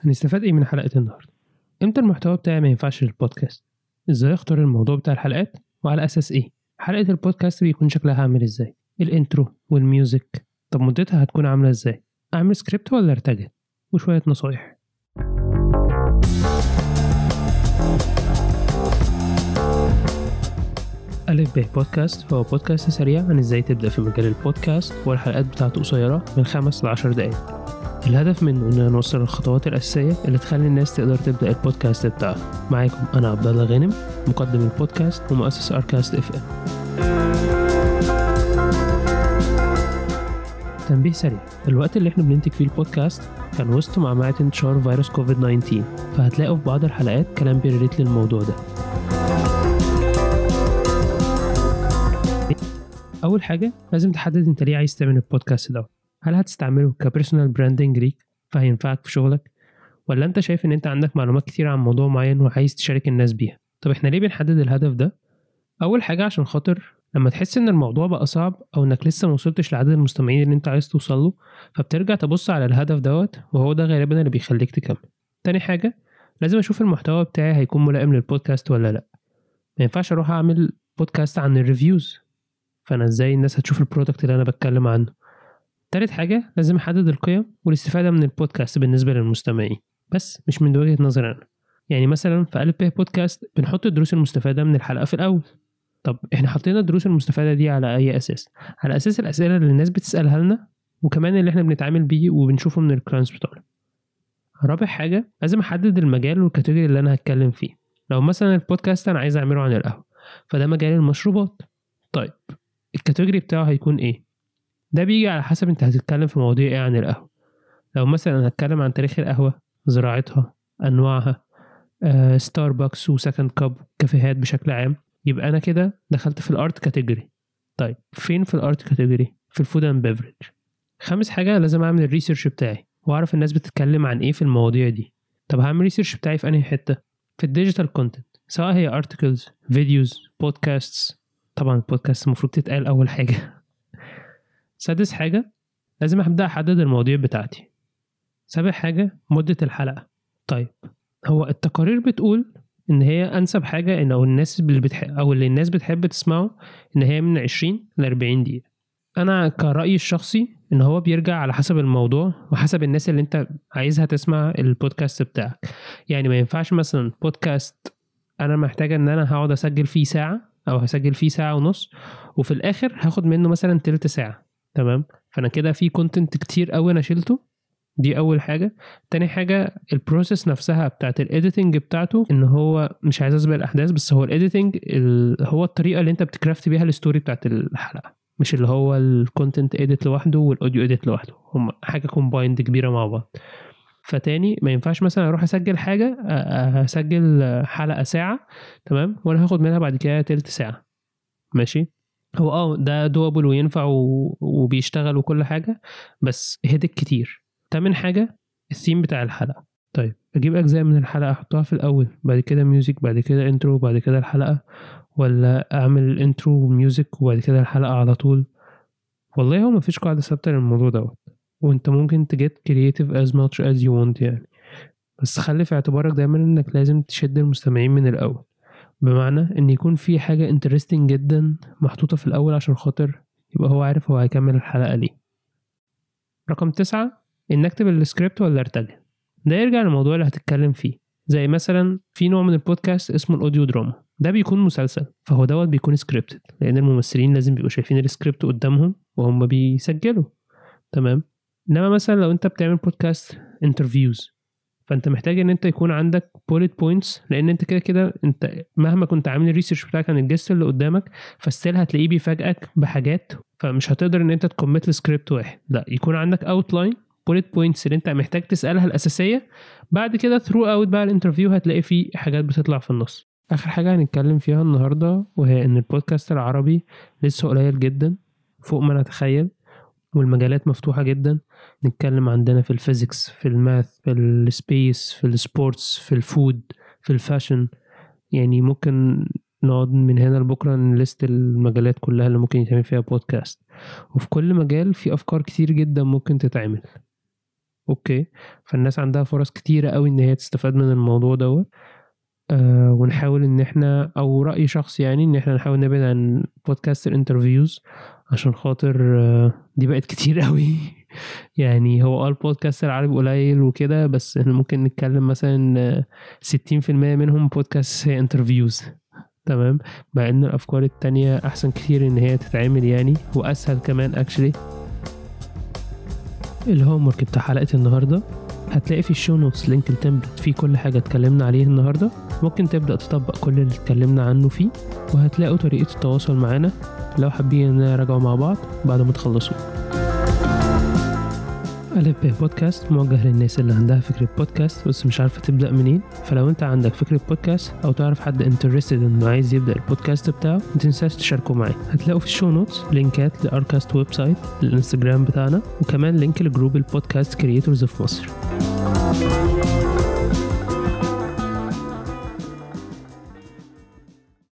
هنستفاد إيه من حلقة النهاردة؟ إمتى المحتوى بتاعي ما ينفعش للبودكاست؟ إزاي أختار الموضوع بتاع الحلقات؟ وعلى أساس إيه؟ حلقة البودكاست بيكون شكلها عامل إزاي؟ ال intro وال music طب مدتها هتكون عاملة إزاي؟ أعمل سكريبت ولا إرتجل؟ وشوية نصايح ألف ب بودكاست. هو بودكاست سريع عن إزاي تبدأ في مجال البودكاست والحلقات بتاعته قصيرة من خمس لعشر دقايق. الهدف منه إننا نوصل الخطوات الأساسية اللي تخلي الناس تقدر تبدأ البودكاست بتاعها معاكم أنا عبد الله غانم مقدم البودكاست ومؤسس أركاست إف إم. تنبيه سريع. الوقت اللي إحنا بننتج فيه البودكاست كان وسط معمعة انتشار فيروس كوفيد 19 فهتلاقوا في بعض الحلقات كلام بي relate للموضوع ده. أول حاجة لازم تحدد أنت ليه عايز تعمل البودكاست ده. هل هتستعمله ك personal branding ليك؟ فهينفعك في شغلك؟ ولا أنت شايف إن أنت عندك معلومات كتير عن موضوع معين وعايز تشارك الناس بيها؟ طب إحنا ليه بنحدد الهدف ده؟ أول حاجة عشان خاطر لما تحس إن الموضوع بقى صعب أو إنك لسه موصلتش لعدد المستمعين اللي أنت عايز توصل له فبترجع تبص على الهدف دوت وهو ده غالبا اللي بيخليك تكمل. تاني حاجة لازم أشوف المحتوى بتاعي هيكون ملائم للبودكاست ولا لأ. ما ينفعش أروح أعمل بودكاست عن ال reviews فانا إزاي الناس هتشوف ال product اللي أنا بتكلم عنه. تالت حاجة لازم أحدد القيم والاستفادة من البودكاست بالنسبة للمستمعين. بس مش من وجهة نظري أنا. يعني مثلا في ألف به بودكاست بنحط الدروس المستفادة من الحلقة في الأول. طب إحنا حطينا الدروس المستفادة دي على أي أساس؟ على أساس الأسئلة اللي الناس بتسألها لنا وكمان اللي إحنا بنتعامل بيه وبنشوفه من ال clients بتوعنا. رابع حاجة لازم أحدد المجال وال category اللي أنا هتكلم فيه. لو مثلا البودكاست أنا عايز أعمله عن القهوة فده مجال المشروبات. طيب ال category بتاعه هيكون إيه؟ ده بيجي على حسب انت هتتكلم في مواضيع إيه عن القهوة. لو مثلا هتكلم عن تاريخ القهوة زراعتها أنواعها آه، ستاربكس و Second Cup كافيهات بشكل عام. يبقى أنا كده دخلت في ال art category طيب فين في ال art category في ال food and beverage خامس حاجة لازم أعمل ال research بتاعي وأعرف الناس بتتكلم عن إيه في المواضيع دي. طب هعمل research بتاعي في أنهي حتة؟ في ال digital content سواء هي articles videos بودكاست طبعا البودكاست المفروض تتقال أول حاجة. سادس حاجة لازم أبدأ أحدد المواضيع بتاعتي. سابع حاجة مدة الحلقة. طيب هو التقارير بتقول إن هي أنسب حاجة إن أو الناس اللي بتحب أو اللي الناس بتحب تسمعه إن هي من 20 ل 40 دقيقة. أنا كرأيي الشخصي إن هو بيرجع على حسب الموضوع وحسب الناس اللي أنت عايزها تسمع البودكاست بتاعك. يعني ما ينفعش مثلا بودكاست أنا محتاجة إن أنا هقعد أسجل فيه ساعة أو هسجل فيه ساعة ونص وفي الآخر هاخد منه مثلا تلت ساعة. تمام؟ فأنا كده في content كتير قوي أنا شلته. دي أول حاجة. تاني حاجة ال process نفسها بتاعت ال editing بتاعته إن هو مش عايز أسبق الأحداث بس هو ال editing هو الطريقة اللي أنت بت craft بيها ال story بتاعت الحلقة. مش اللي هو ال content edit لوحده وال audio edit لوحده. هم حاجة combined كبيرة مع بعض. فتاني ما ينفعش مثلا أروح أسجل حاجة اسجل حلقة ساعة تمام؟ وأنا هاخد منها بعد كده تلت ساعة. ماشي؟ هو آه ده doable وينفع وبيشتغل وكل حاجة بس هدر كتير. تامن حاجة الثيم بتاع الحلقة. طيب أجيب أجزاء من الحلقة أحطها في الأول بعد كده music بعد كده intro بعد كده الحلقة ولا أعمل ال intro و music وبعد كده الحلقة على طول؟ والله هو مفيش قاعدة ثابتة للموضوع دوت. وانت ممكن ت get creative as much as you want يعني. بس خلي في اعتبارك دايما إنك لازم تشد المستمعين من الأول. بمعنى إن يكون في حاجة interesting جدا محطوطة في الأول عشان خاطر يبقى هو عارف هو هيكمل الحلقة ليه. رقم تسعة ان اكتب السكريبت ولا ارتجل؟ ده يرجع للموضوع اللي هتتكلم فيه. زي مثلا في نوع من البودكاست اسمه ال audio drama. ده بيكون مسلسل فهو دوت بيكون scripted لأن الممثلين لازم بيبقوا شايفين السكريبت قدامهم وهم بيسجلوا. تمام؟ إنما مثلا لو أنت بتعمل بودكاست interviews فأنت محتاج إن أنت يكون عندك bullet points لأن أنت كده كده أنت مهما كنت عامل ال research بتاعك عن ال guest اللي قدامك ف still هتلاقيه بيفاجئك بحاجات فمش هتقدر إن أنت ت commit ل script واحد. لا يكون عندك outline bullet points اللي أنت محتاج تسألها الأساسية. بعد كده throughout بقى ال interview هتلاقي فيه حاجات بتطلع في النص. آخر حاجة هنتكلم فيها النهارده وهي إن البودكاست العربي لسه قليل جدا فوق ما نتخيل والمجالات مفتوحة جدا. نتكلم عندنا في ال physics في ال math في ال space في ال sports في ال food في ال fashion. يعني ممكن نقعد من هنا لبكرة ن list المجالات كلها اللي ممكن يتعمل فيها بودكاست. وفي كل مجال في أفكار كتير جدا ممكن تتعمل. okay؟ فالناس عندها فرص كتيرة قوي إن هي تستفاد من الموضوع دوت. آه ونحاول إن إحنا أو رأي شخص يعني إن إحنا نحاول نبعد عن بودكاست ال interviews عشان خاطر آه دي بقت كتير قوي. يعني هو آه البودكاست العربي قليل وكده بس إحنا ممكن نتكلم مثلا ستين في المية منهم بودكاست interviews تمام؟ مع إن الأفكار التانية أحسن كتير إن هي تتعمل يعني وأسهل كمان actually ال homework بتاع حلقة النهاردة. هتلاقي في ال show notes link ال template فيه كل حاجة اتكلمنا عليه النهاردة. ممكن تبدأ تطبق كل اللي اتكلمنا عنه فيه وهتلاقوا طريقة التواصل معانا. لو حابين نراجعوا مع بعض بعد ما تخلصوا. ألف ب بودكاست موجه للناس اللي عندها فكرة بودكاست بس مش عارفة تبدأ منين. فلو انت عندك فكرة بودكاست أو تعرف حد interested إنه عايز يبدأ البودكاست بتاعه متنساش تشاركه معاه هتلاقوا في ال show notes لينكات لأركاست website الانستجرام بتاعنا وكمان link لجروب ال podcast creators في مصر